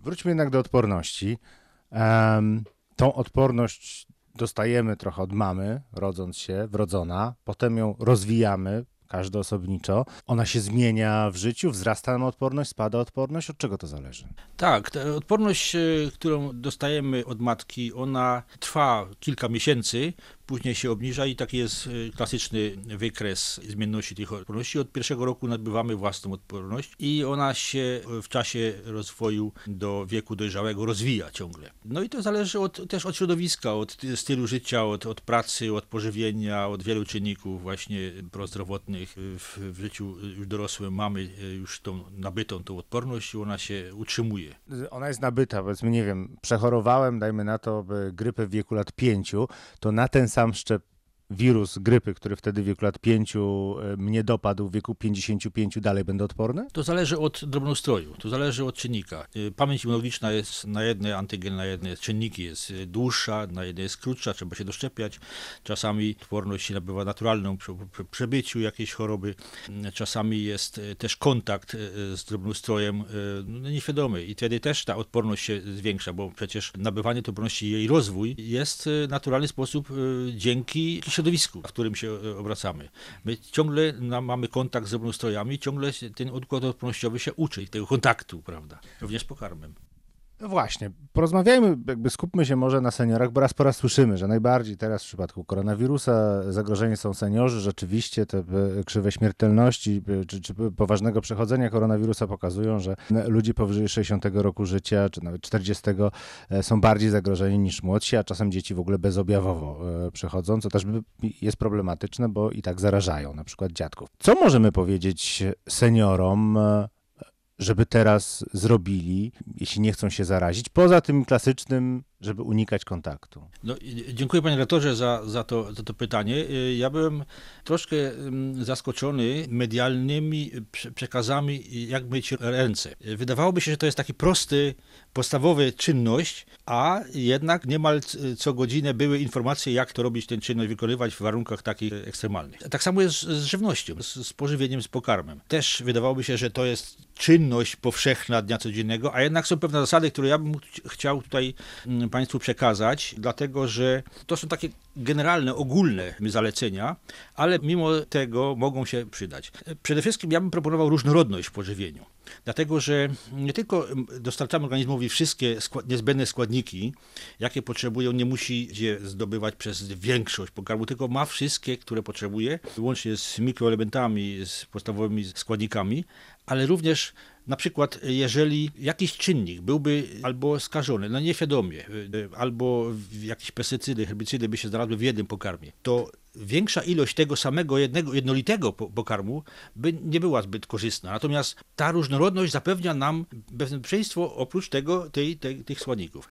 Wróćmy jednak do odporności. Um, tą odporność dostajemy trochę od mamy, rodząc się, wrodzona, potem ją rozwijamy, każdy osobniczo. Ona się zmienia w życiu, wzrasta nam odporność, spada odporność. Od czego to zależy? Tak, ta odporność, e, którą dostajemy od matki, ona trwa kilka miesięcy, później się obniża i taki jest y, klasyczny wykres zmienności tych odporności. Od pierwszego roku nabywamy własną odporność i ona się w czasie rozwoju do wieku dojrzałego rozwija ciągle. No i to zależy od, też od środowiska, od stylu życia, od, od pracy, od pożywienia, od wielu czynników właśnie prozdrowotnych. W, w życiu już dorosłym mamy y, już tą nabytą tą odporność i ona się utrzymuje. Ona jest nabyta, powiedzmy, nie wiem, przechorowałem, dajmy na to, grypę w wieku lat pięciu, to na ten sam sam szczep wirus grypy, który wtedy w wieku lat 5 e, mnie dopadł, w wieku 55 dalej będę odporny? To zależy od drobnoustroju, to zależy od czynnika. E, pamięć immunologiczna jest na jedne antygen, na jedne czynniki jest e, dłuższa, na jedne jest krótsza, trzeba się doszczepiać. Czasami odporność się nabywa naturalną przy przebyciu jakiejś choroby. Czasami jest też kontakt z drobnoustrojem no, nieświadomy i wtedy też ta odporność się zwiększa, bo przecież nabywanie tej odporności i jej rozwój jest w naturalny sposób dzięki środowisku, w którym się e, obracamy. My ciągle mamy kontakt z robnostrojami, ciągle ten układ odpornościowy się uczy tego kontaktu, prawda? Również pokarmem. No właśnie, porozmawiajmy, jakby skupmy się może na seniorach, bo raz po raz słyszymy, że najbardziej teraz w przypadku koronawirusa zagrożeni są seniorzy. Rzeczywiście te e, krzywe śmiertelności e, czy, czy poważnego przechodzenia koronawirusa pokazują, że ludzie powyżej 60 roku życia, czy nawet 40 e, są bardziej zagrożeni niż młodsi, a czasem dzieci w ogóle bezobjawowo przechodzą, co też jest problematyczne, bo i tak zarażają na przykład dziadków. Co możemy powiedzieć seniorom, żeby teraz zrobili, jeśli nie chcą się zarazić, poza tym klasycznym żeby unikać kontaktu. No, dziękuję panie rektorze za, za, to, za to pytanie. Y, ja byłem troszkę mm, zaskoczony medialnymi przekazami, jak myć ręce. Wydawałoby się, że to jest taki prosty, podstawowy czynność, a jednak niemal co godzinę były informacje, jak to robić, ten czynność wykonywać w warunkach takich ekstremalnych. Tak samo jest z żywnością, z, pożywieniem, z pokarmem. Też wydawałoby się, że to jest czynność powszechna dnia codziennego, a jednak są pewne zasady, które ja bym chciał tutaj mm, Państwu przekazać, dlatego że to są takie generalne, ogólne zalecenia, ale mimo tego mogą się przydać. Przede wszystkim ja bym proponował różnorodność w pożywieniu. Dlatego, że nie tylko dostarczamy organizmowi wszystkie niezbędne składniki, jakie potrzebują, nie musi je zdobywać przez większość pokarmu, tylko ma wszystkie, które potrzebuje, łącznie z mikroelementami, z podstawowymi składnikami, ale również na przykład, jeżeli jakiś czynnik byłby albo skażony, no nieświadomie, albo jakieś pestycydy, herbicydy by się znalazły w jednym pokarmie, to większa ilość tego samego jednego, jednolitego pokarmu by nie była zbyt korzystna. Natomiast ta różnorodność zapewnia nam bezpieczeństwo oprócz tego tej, tej, tych składników.